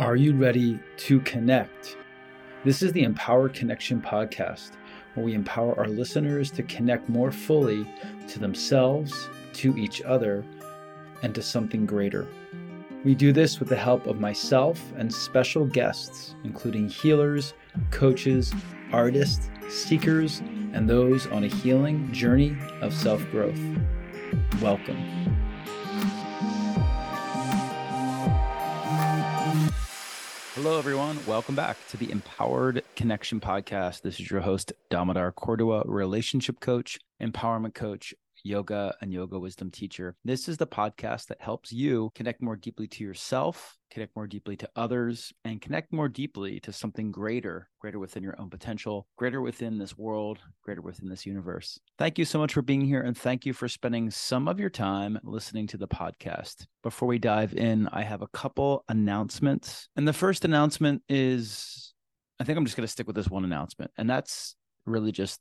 Are you ready to connect? This is the Empowered Connection podcast, where we empower our listeners to connect more fully to themselves, to each other, and to something greater. We do this with the help of myself and special guests, including healers, coaches, artists, seekers, and those on a healing journey of self growth. Welcome. Hello, everyone. Welcome back to the Empowered Connection Podcast. This is your host, Damodar Cordua, relationship coach, empowerment coach, yoga and yoga wisdom teacher. This is the podcast that helps you connect more deeply to yourself, connect more deeply to others, and connect more deeply to something greater, greater within your own potential, greater within this world, greater within this universe. Thank you so much for being here and thank you for spending some of your time listening to the podcast. Before we dive in, I have a couple announcements. And the first announcement is I think I'm just going to stick with this one announcement, and that's really just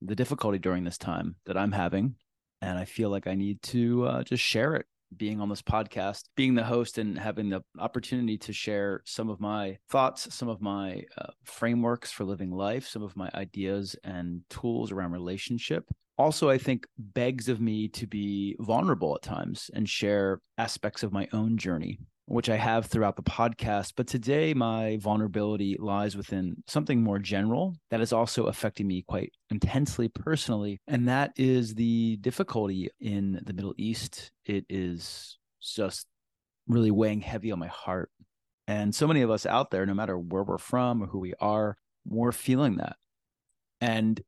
the difficulty during this time that I'm having and I feel like I need to uh, just share it. Being on this podcast, being the host, and having the opportunity to share some of my thoughts, some of my uh, frameworks for living life, some of my ideas and tools around relationship. Also, I think begs of me to be vulnerable at times and share aspects of my own journey which I have throughout the podcast. But today, my vulnerability lies within something more general that is also affecting me quite intensely personally. And that is the difficulty in the Middle East. It is just really weighing heavy on my heart. And so many of us out there, no matter where we're from or who we are, we're feeling that. And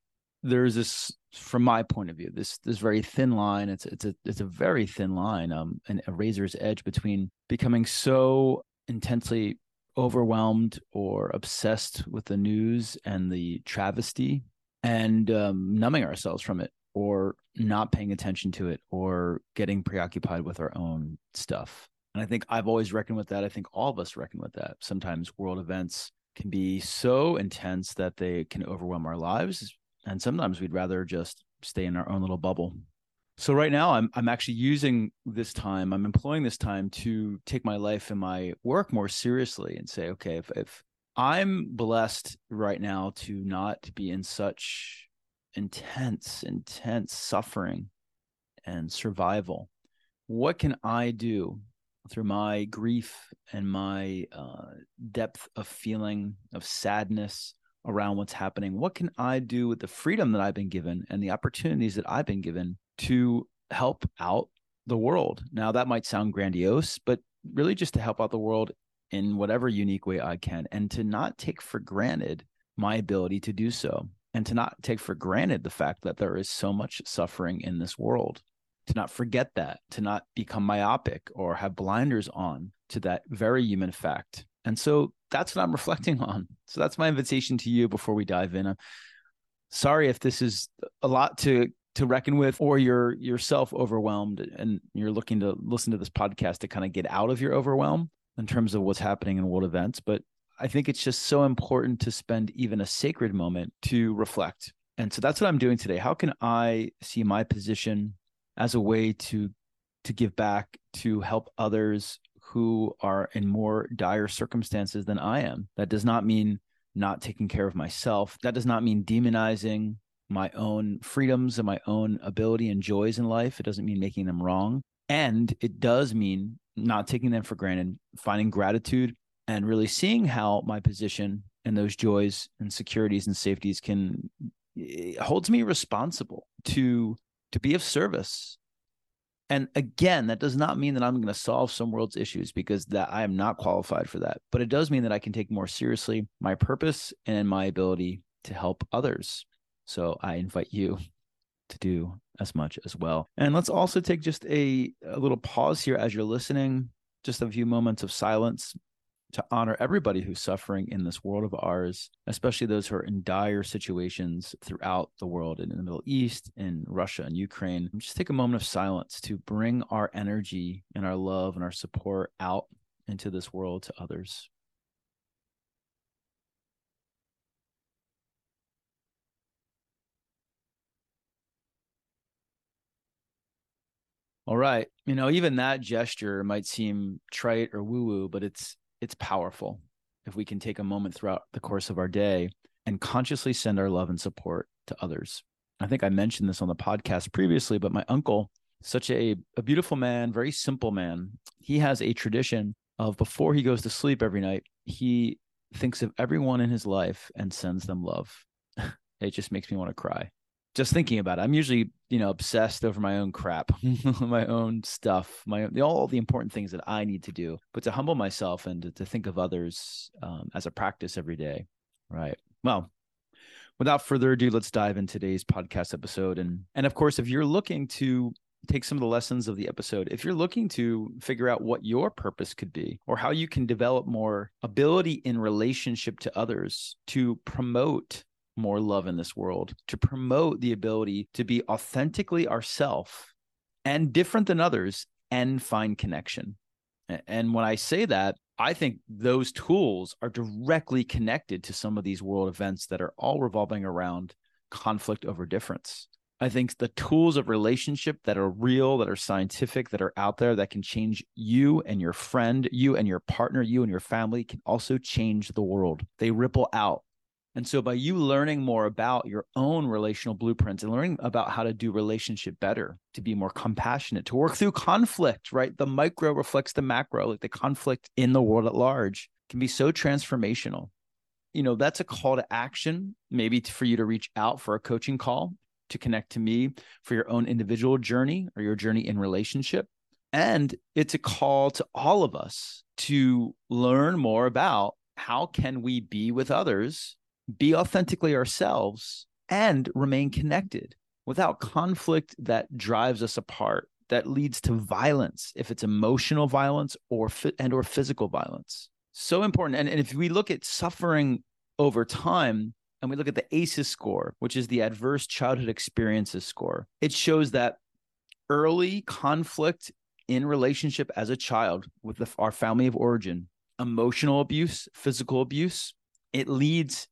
there's this from my point of view this this very thin line it's it's a it's a very thin line um and a razor's edge between becoming so intensely overwhelmed or obsessed with the news and the travesty and um, numbing ourselves from it or not paying attention to it or getting preoccupied with our own stuff. And i think i've always reckoned with that. I think all of us reckon with that. Sometimes world events can be so intense that they can overwhelm our lives and sometimes we'd rather just stay in our own little bubble. So right now i'm i'm actually using this time i'm employing this time to take my life and my work more seriously and say okay if if i'm blessed right now to not be in such intense intense suffering and survival what can i do through my grief and my uh, depth of feeling of sadness around what's happening. What can I do with the freedom that I've been given and the opportunities that I've been given to help out the world? Now, that might sound grandiose, but really just to help out the world in whatever unique way I can and to not take for granted my ability to do so and to not take for granted the fact that there is so much suffering in this world. To not forget that, to not become myopic or have blinders on to that very human fact. And so that's what I'm reflecting on. So that's my invitation to you before we dive in. I'm sorry if this is a lot to to reckon with or you're yourself overwhelmed and you're looking to listen to this podcast to kind of get out of your overwhelm in terms of what's happening in world events, but I think it's just so important to spend even a sacred moment to reflect. And so that's what I'm doing today. How can I see my position as a way to to give back, to help others who are in more dire circumstances than I am. That does not mean not taking care of myself. That does not mean demonizing my own freedoms and my own ability and joys in life. It doesn't mean making them wrong. And it does mean not taking them for granted, finding gratitude and really seeing how my position and those joys and securities and safeties can eh, holds me responsible to to be of service and again, that does not mean that I'm going to solve some world's issues because that I am not qualified for that. But it does mean that I can take more seriously my purpose and my ability to help others. So I invite you to do as much as well. And let's also take just a, a little pause here as you're listening, just a few moments of silence to honor everybody who's suffering in this world of ours, especially those who are in dire situations throughout the world and in the Middle East, in Russia and Ukraine. Just take a moment of silence to bring our energy and our love and our support out into this world to others. All right. You know, even that gesture might seem trite or woo woo, but it's it's powerful if we can take a moment throughout the course of our day and consciously send our love and support to others. I think I mentioned this on the podcast previously, but my uncle, such a, a beautiful man, very simple man, he has a tradition of before he goes to sleep every night, he thinks of everyone in his life and sends them love. it just makes me want to cry. Just thinking about it. I'm usually, you know, obsessed over my own crap, my own stuff, my all the important things that I need to do. But to humble myself and to, to think of others um, as a practice every day, right? Well, without further ado, let's dive in today's podcast episode. And and of course, if you're looking to take some of the lessons of the episode, if you're looking to figure out what your purpose could be or how you can develop more ability in relationship to others to promote more love in this world, to promote the ability to be authentically ourself and different than others and find connection. And when I say that, I think those tools are directly connected to some of these world events that are all revolving around conflict over difference. I think the tools of relationship that are real, that are scientific, that are out there that can change you and your friend, you and your partner, you and your family can also change the world. They ripple out. And so, by you learning more about your own relational blueprints and learning about how to do relationship better, to be more compassionate, to work through conflict, right? The micro reflects the macro, like the conflict in the world at large can be so transformational. You know, that's a call to action, maybe for you to reach out for a coaching call to connect to me for your own individual journey or your journey in relationship. And it's a call to all of us to learn more about how can we be with others be authentically ourselves, and remain connected without conflict that drives us apart that leads to violence if it's emotional violence or and or physical violence. So important. And, and if we look at suffering over time and we look at the ACEs score which is the adverse childhood experiences score it shows that early conflict in relationship as a child with the, our family of origin emotional abuse physical abuse it leads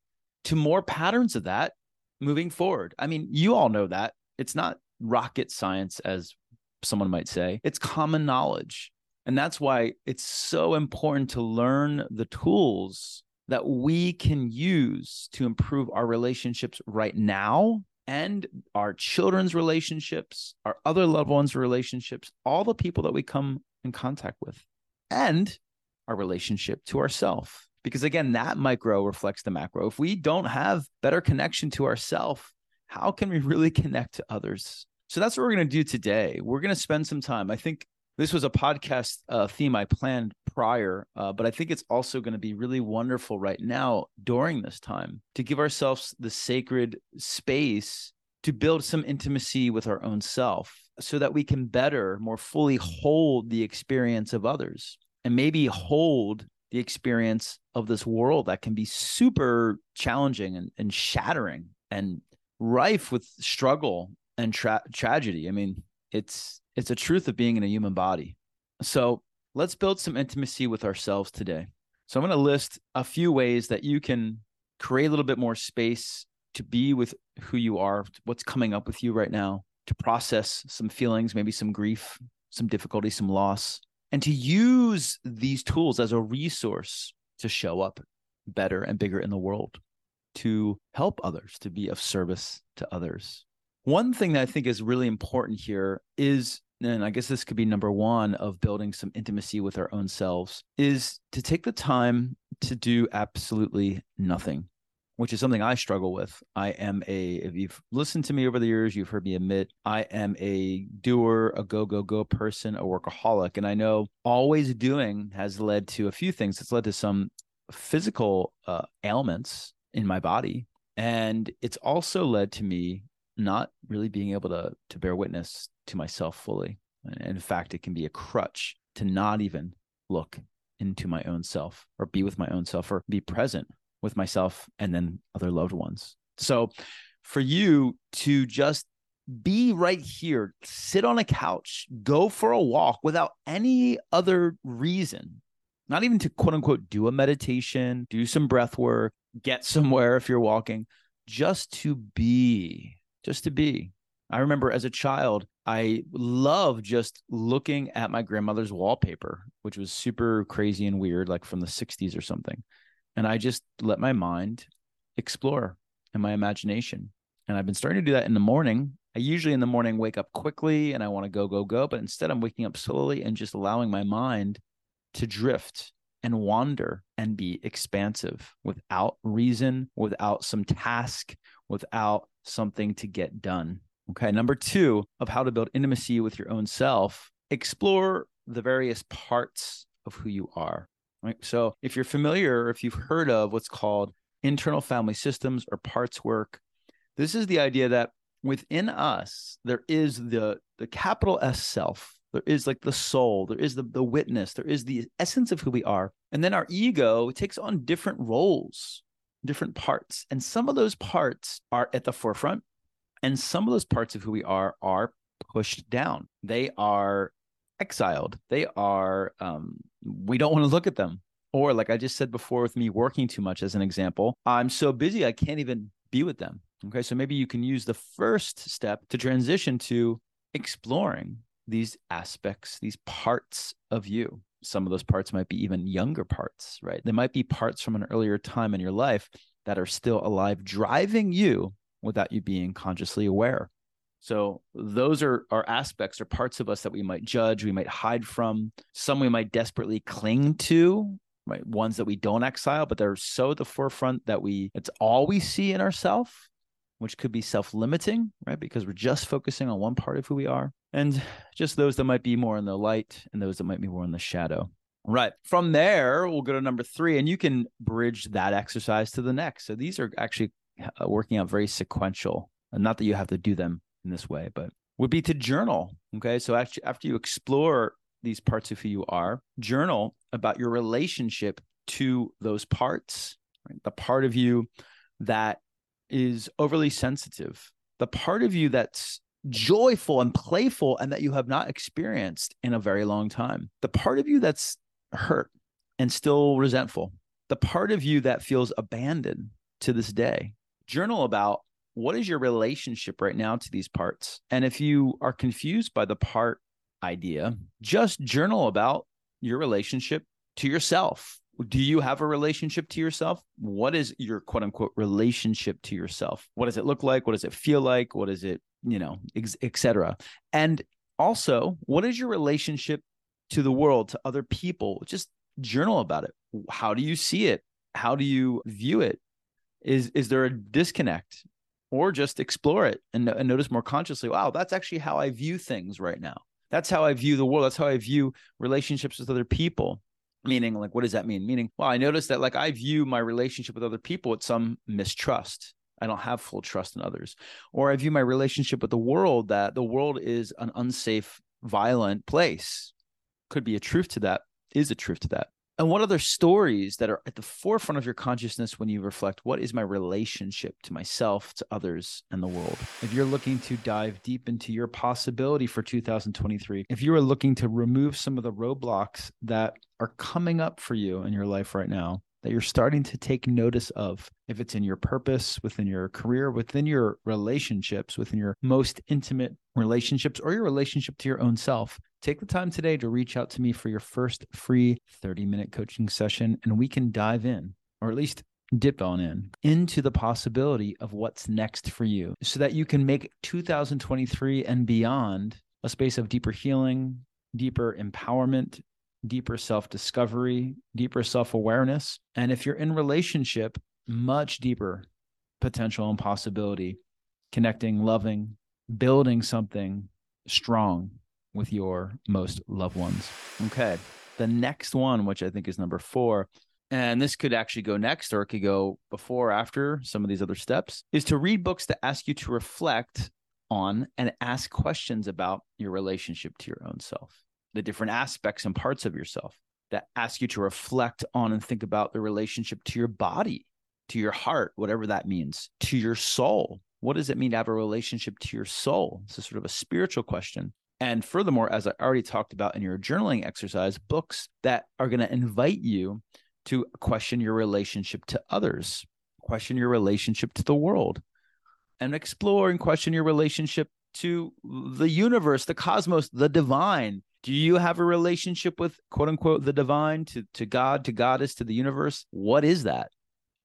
to more patterns of that moving forward. I mean, you all know that. It's not rocket science, as someone might say, it's common knowledge. And that's why it's so important to learn the tools that we can use to improve our relationships right now and our children's relationships, our other loved ones' relationships, all the people that we come in contact with, and our relationship to ourselves because again that micro reflects the macro. If we don't have better connection to ourself how can we really connect to others? So that's what we're going to do today. We're going to spend some time. I think this was a podcast uh, theme i planned prior uh, but i think it's also going to be really wonderful right now during this time to give ourselves the sacred space to build some intimacy with our own self so that we can better more fully hold the experience of others and maybe hold the experience of this world that can be super challenging and, and shattering and rife with struggle and tra- tragedy. I mean, it's it's a truth of being in a human body. So let's build some intimacy with ourselves today. So I'm going to list a few ways that you can create a little bit more space to be with who you are, what's coming up with you right now, to process some feelings, maybe some grief, some difficulty, some loss, and to use these tools as a resource to show up better and bigger in the world, to help others, to be of service to others. One thing that I think is really important here is, and I guess this could be number one of building some intimacy with our own selves, is to take the time to do absolutely nothing which is something I struggle with. I am a, if you've listened to me over the years, you've heard me admit I am a doer, a go, go, go person, a workaholic. And I know always doing has led to a few things. It's led to some physical uh, ailments in my body. And it's also led to me not really being able to, to bear witness to myself fully. And in fact, it can be a crutch to not even look into my own self or be with my own self or be present with myself and then other loved ones. So for you to just be right here, sit on a couch, go for a walk without any other reason, not even to quote unquote do a meditation, do some breath work, get somewhere if you're walking, just to be, just to be. I remember as a child, I love just looking at my grandmother's wallpaper, which was super crazy and weird, like from the 60s or something. And I just let my mind explore and my imagination. And I've been starting to do that in the morning. I usually in the morning wake up quickly and I want to go, go, go. But instead, I'm waking up slowly and just allowing my mind to drift and wander and be expansive without reason, without some task, without something to get done. Okay. Number two of how to build intimacy with your own self, explore the various parts of who you are. Right. So if you're familiar, or if you've heard of what's called internal family systems or parts work, this is the idea that within us, there is the, the capital S self. There is like the soul, there is the, the witness, there is the essence of who we are. And then our ego takes on different roles, different parts. And some of those parts are at the forefront and some of those parts of who we are are pushed down. They are exiled. They are, um, we don't want to look at them. Or, like I just said before, with me working too much as an example, I'm so busy, I can't even be with them. Okay. So maybe you can use the first step to transition to exploring these aspects, these parts of you. Some of those parts might be even younger parts, right? They might be parts from an earlier time in your life that are still alive, driving you without you being consciously aware. So those are are aspects or parts of us that we might judge, we might hide from, some we might desperately cling to, right? Ones that we don't exile, but they're so at the forefront that we it's all we see in ourselves, which could be self-limiting, right? Because we're just focusing on one part of who we are. And just those that might be more in the light and those that might be more in the shadow. Right. From there, we'll go to number three, and you can bridge that exercise to the next. So these are actually uh, working out very sequential. And not that you have to do them in this way, but would be to journal. Okay. So actually, after you explore these parts of who you are, journal about your relationship to those parts, right? the part of you that is overly sensitive, the part of you that's joyful and playful and that you have not experienced in a very long time, the part of you that's hurt and still resentful, the part of you that feels abandoned to this day, journal about what is your relationship right now to these parts. And if you are confused by the part idea, just journal about your relationship to yourself. Do you have a relationship to yourself? What is your quote unquote relationship to yourself? What does it look like? What does it feel like? What is it, you know, etc. And also, what is your relationship to the world, to other people? Just journal about it. How do you see it? How do you view it? is is there a disconnect or just explore it and, and notice more consciously wow that's actually how i view things right now. That's how i view the world. That's how i view relationships with other people. Meaning like what does that mean? Meaning well i notice that like i view my relationship with other people with some mistrust. I don't have full trust in others. Or i view my relationship with the world that the world is an unsafe violent place. Could be a truth to that is a truth to that and what other stories that are at the forefront of your consciousness when you reflect? What is my relationship to myself to others and the world? If you're looking to dive deep into your possibility for 2023 if you are looking to remove some of the roadblocks that are coming up for you in your life right now that you're starting to take notice of if it's in your purpose within your career within your relationships within your most intimate relationships or your relationship to your own self. Take the time today to reach out to me for your first free 30 minute coaching session, and we can dive in, or at least dip on in, into the possibility of what's next for you so that you can make 2023 and beyond a space of deeper healing, deeper empowerment, deeper self discovery, deeper self awareness. And if you're in relationship, much deeper potential and possibility, connecting, loving, building something strong with your most loved ones. Okay. The next one, which I think is number four, and this could actually go next or it could go before or after some of these other steps, is to read books that ask you to reflect on and ask questions about your relationship to your own self, the different aspects and parts of yourself that ask you to reflect on and think about the relationship to your body, to your heart, whatever that means, to your soul. What does it mean to have a relationship to your soul? It's a sort of a spiritual question. And furthermore, as I already talked about in your journaling exercise, books that are going to invite you to question your relationship to others, question your relationship to the world, and explore and question your relationship to the universe, the cosmos, the divine? Do you have a relationship with quote unquote the divine, to, to God, to goddess, to the universe? What is that?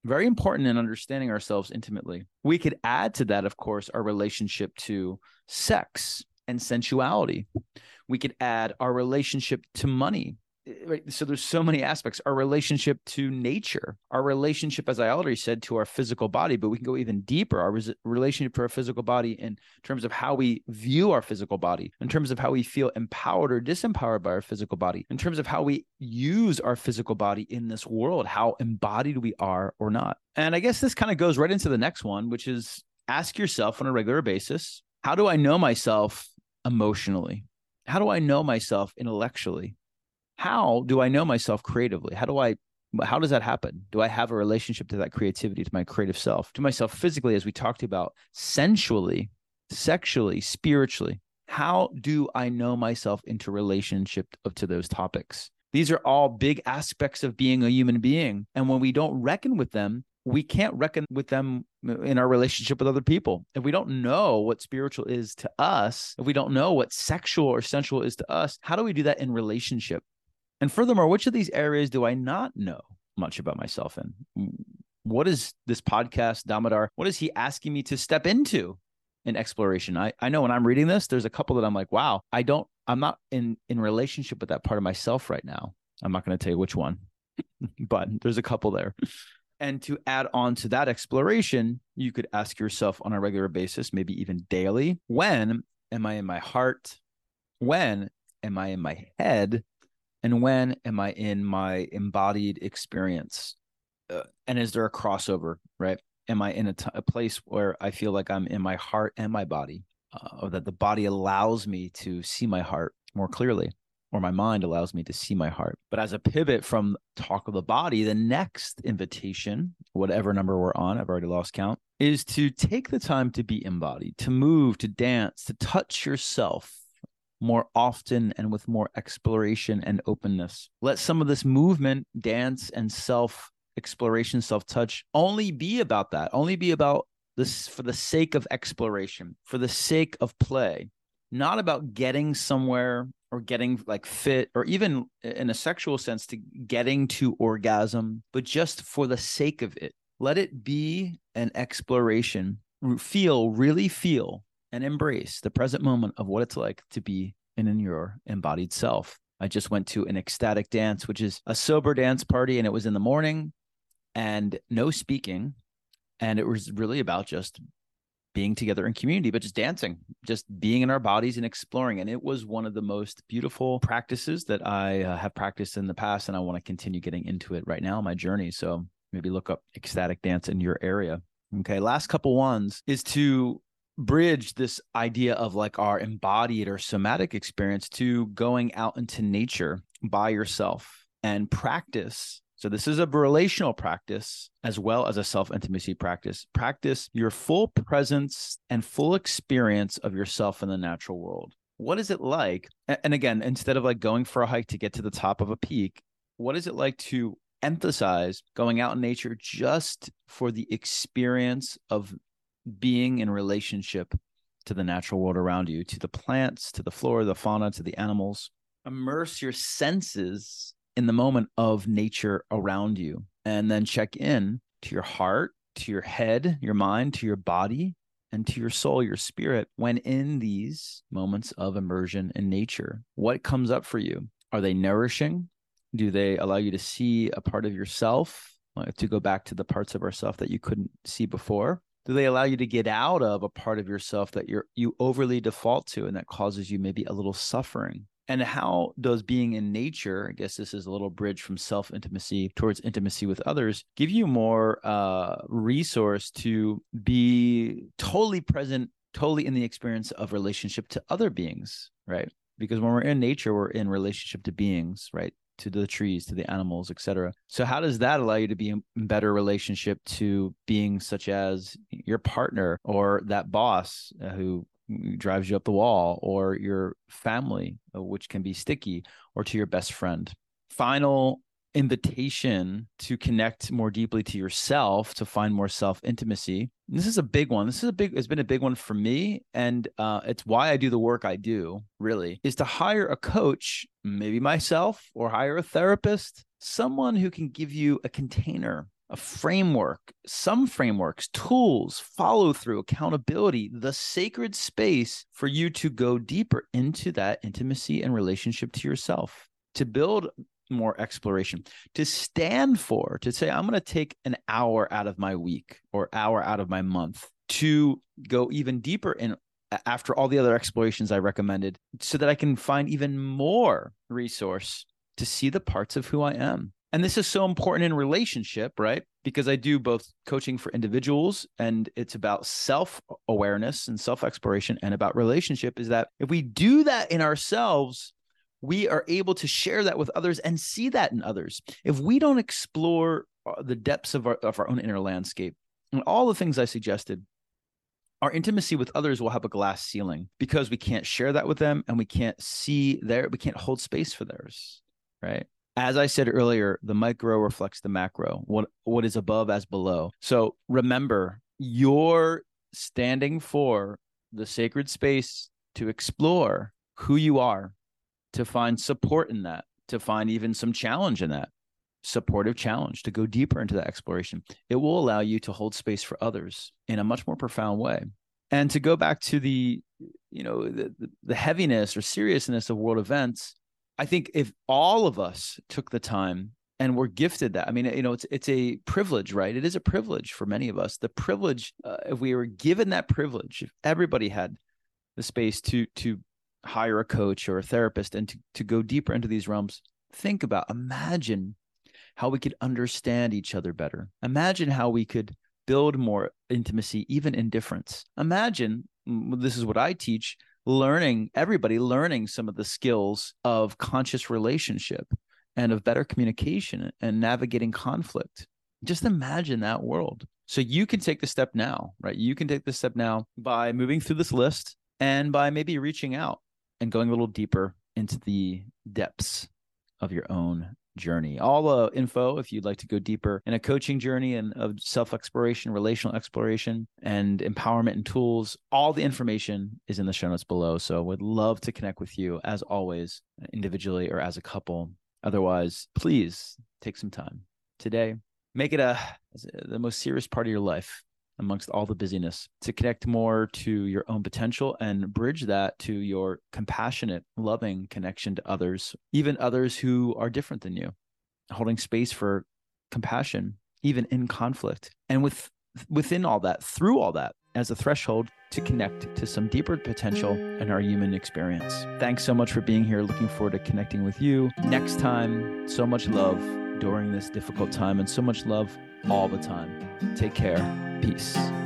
Very important in understanding ourselves intimately. We could add to that, of course, our relationship to sex and sensuality. We could add our relationship to money, Eh, right so there's so many aspects. Our relationship to nature our relationship as i already said to our physical body but we can go even deeper. Our res- relationship to our physical body in terms of how we view our physical body in terms of how we feel empowered or disempowered by our physical body in terms of how we use our physical body in this world how embodied we are or not. And i guess this kind of goes right into the next one which is ask yourself on a regular basis how do i know myself emotionally? How do i know myself intellectually how do I know myself creatively? How do I how does that happen? Do I have a relationship to that creativity, to my creative self, to myself physically, as we talked about, sensually, sexually, spiritually? How do I know myself into relationship to those topics? These are all big aspects of being a human being. And when we don't reckon with them, we can't reckon with them in our relationship with other people. If we don't know what spiritual is to us, if we don't know what sexual or sensual is to us, how do we do that in relationship? And furthermore, which of these areas do I not know much about myself in? What is this podcast, Damodar? What is he asking me to step into in exploration? I, I know when I'm reading this, there's a couple that I'm like, wow, I don't, I'm not in in relationship with that part of myself right now. I'm not going to tell you which one, but there's a couple there. And to add on to that exploration, you could ask yourself on a regular basis, maybe even daily, when am I in my heart? When am I in my head? And when am i in my embodied experience? Uh, and is there a crossover right? Am i in a, t- a place where i feel like i'm in my heart and my body uh, or that the body allows me to see my heart more clearly or my mind allows me to see my heart? But as a pivot from talk of the body the next invitation whatever number we're on i've already lost count is to take the time to be embodied to move to dance to touch yourself more often and with more exploration and openness. Let some of this movement, dance, and self exploration, self touch only be about that, only be about this for the sake of exploration, for the sake of play, not about getting somewhere or getting like fit or even in a sexual sense to getting to orgasm, but just for the sake of it. Let it be an exploration. Feel, really feel and embrace the present moment of what it's like to be in your embodied self. I just went to an ecstatic dance, which is a sober dance party, and it was in the morning and no speaking. And it was really about just being together in community, but just dancing, just being in our bodies and exploring. And it was one of the most beautiful practices that I uh, have practiced in the past. And I want to continue getting into it right now my journey. So maybe look up ecstatic dance in your area. Okay. Last couple ones is to bridge this idea of like our embodied or somatic experience to going out into nature by yourself and practice. So, this is a relational practice as well as a self intimacy practice. Practice your full presence and full experience of yourself in the natural world. What is it like? And again, instead of like going for a hike to get to the top of a peak, what is it like to emphasize going out in nature just for the experience of being in relationship to the natural world around you, to the plants, to the flora, the fauna, to the animals. Immerse your senses in the moment of nature around you, and then check in to your heart, to your head, your mind, to your body, and to your soul, your spirit, when in these moments of immersion in nature. What comes up for you? Are they nourishing? Do they allow you to see a part of yourself? Uh, to go back to the parts of ourself that you couldn't see before? Do they allow you to get out of a part of yourself that you're you overly default to and that causes you maybe a little suffering? And how does being in nature i guess this is a little bridge from self intimacy towards intimacy with others give you more uh resource to be totally present totally in the experience of relationship to other beings right? Because when we're in nature we're in relationship to beings right to the trees to the animals etc so how does that allow you to be in better relationship to beings such as your partner or that boss uh, who drives you up the wall or your family uh, which can be sticky or to your best friend? Final invitation to connect more deeply to yourself to find more self intimacy this is a big one. This is a big it's been a big one for me. And uh, it's why i do the work i do really is to hire a coach maybe myself or hire a therapist someone who can give you a container a framework, some frameworks, tools, follow through, accountability, the sacred space for you to go deeper into that intimacy and relationship to yourself, to build more exploration, to stand for, to say, I'm going to take an hour out of my week or hour out of my month to go even deeper in after all the other explorations I recommended so that I can find even more resource to see the parts of who I am. And this is so important in relationship, right? Because I do both coaching for individuals and it's about self awareness and self exploration and about relationship is that if we do that in ourselves, we are able to share that with others and see that in others. If we don't explore uh, the depths of our, of our own inner landscape and all the things I suggested, our intimacy with others will have a glass ceiling because we can't share that with them and we can't see their, we can't hold space for theirs, right? As I said earlier, the micro reflects the macro. What what is above as below. So remember, you're standing for the sacred space to explore who you are to find support in that, to find even some challenge in that, supportive challenge, to go deeper into that exploration. It will allow you to hold space for others in a much more profound way. And to go back to the, you know, the, the heaviness or seriousness of world events, I think if all of us took the time and we're gifted that, I mean, you know, it's it's a privilege, right? It is a privilege for many of us. The privilege, uh, if we were given that privilege, if everybody had the space to to hire a coach or a therapist and to, to go deeper into these realms think about imagine how we could understand each other better. Imagine how we could build more intimacy even in difference. Imagine this is what i teach learning everybody learning some of the skills of conscious relationship and of better communication and navigating conflict. Just imagine that world. So you can take the step now right? You can take the step now by moving through this list and by maybe reaching out and going a little deeper into the depths of your own journey. All the info, if you'd like to go deeper in a coaching journey and of self exploration, relational exploration, and empowerment and tools, all the information is in the show notes below. So would love to connect with you as always, individually or as a couple. Otherwise, please take some time today. Make it a the most serious part of your life amongst all the busyness to connect more to your own potential and bridge that to your compassionate, loving connection to others, even others who are different than you, holding space for compassion, even in conflict. And with within all that, through all that, as a threshold to connect to some deeper potential in our human experience. Thanks so much for being here. Looking forward to connecting with you next time. So much love during this difficult time and so much love all the time. Take care. Peace.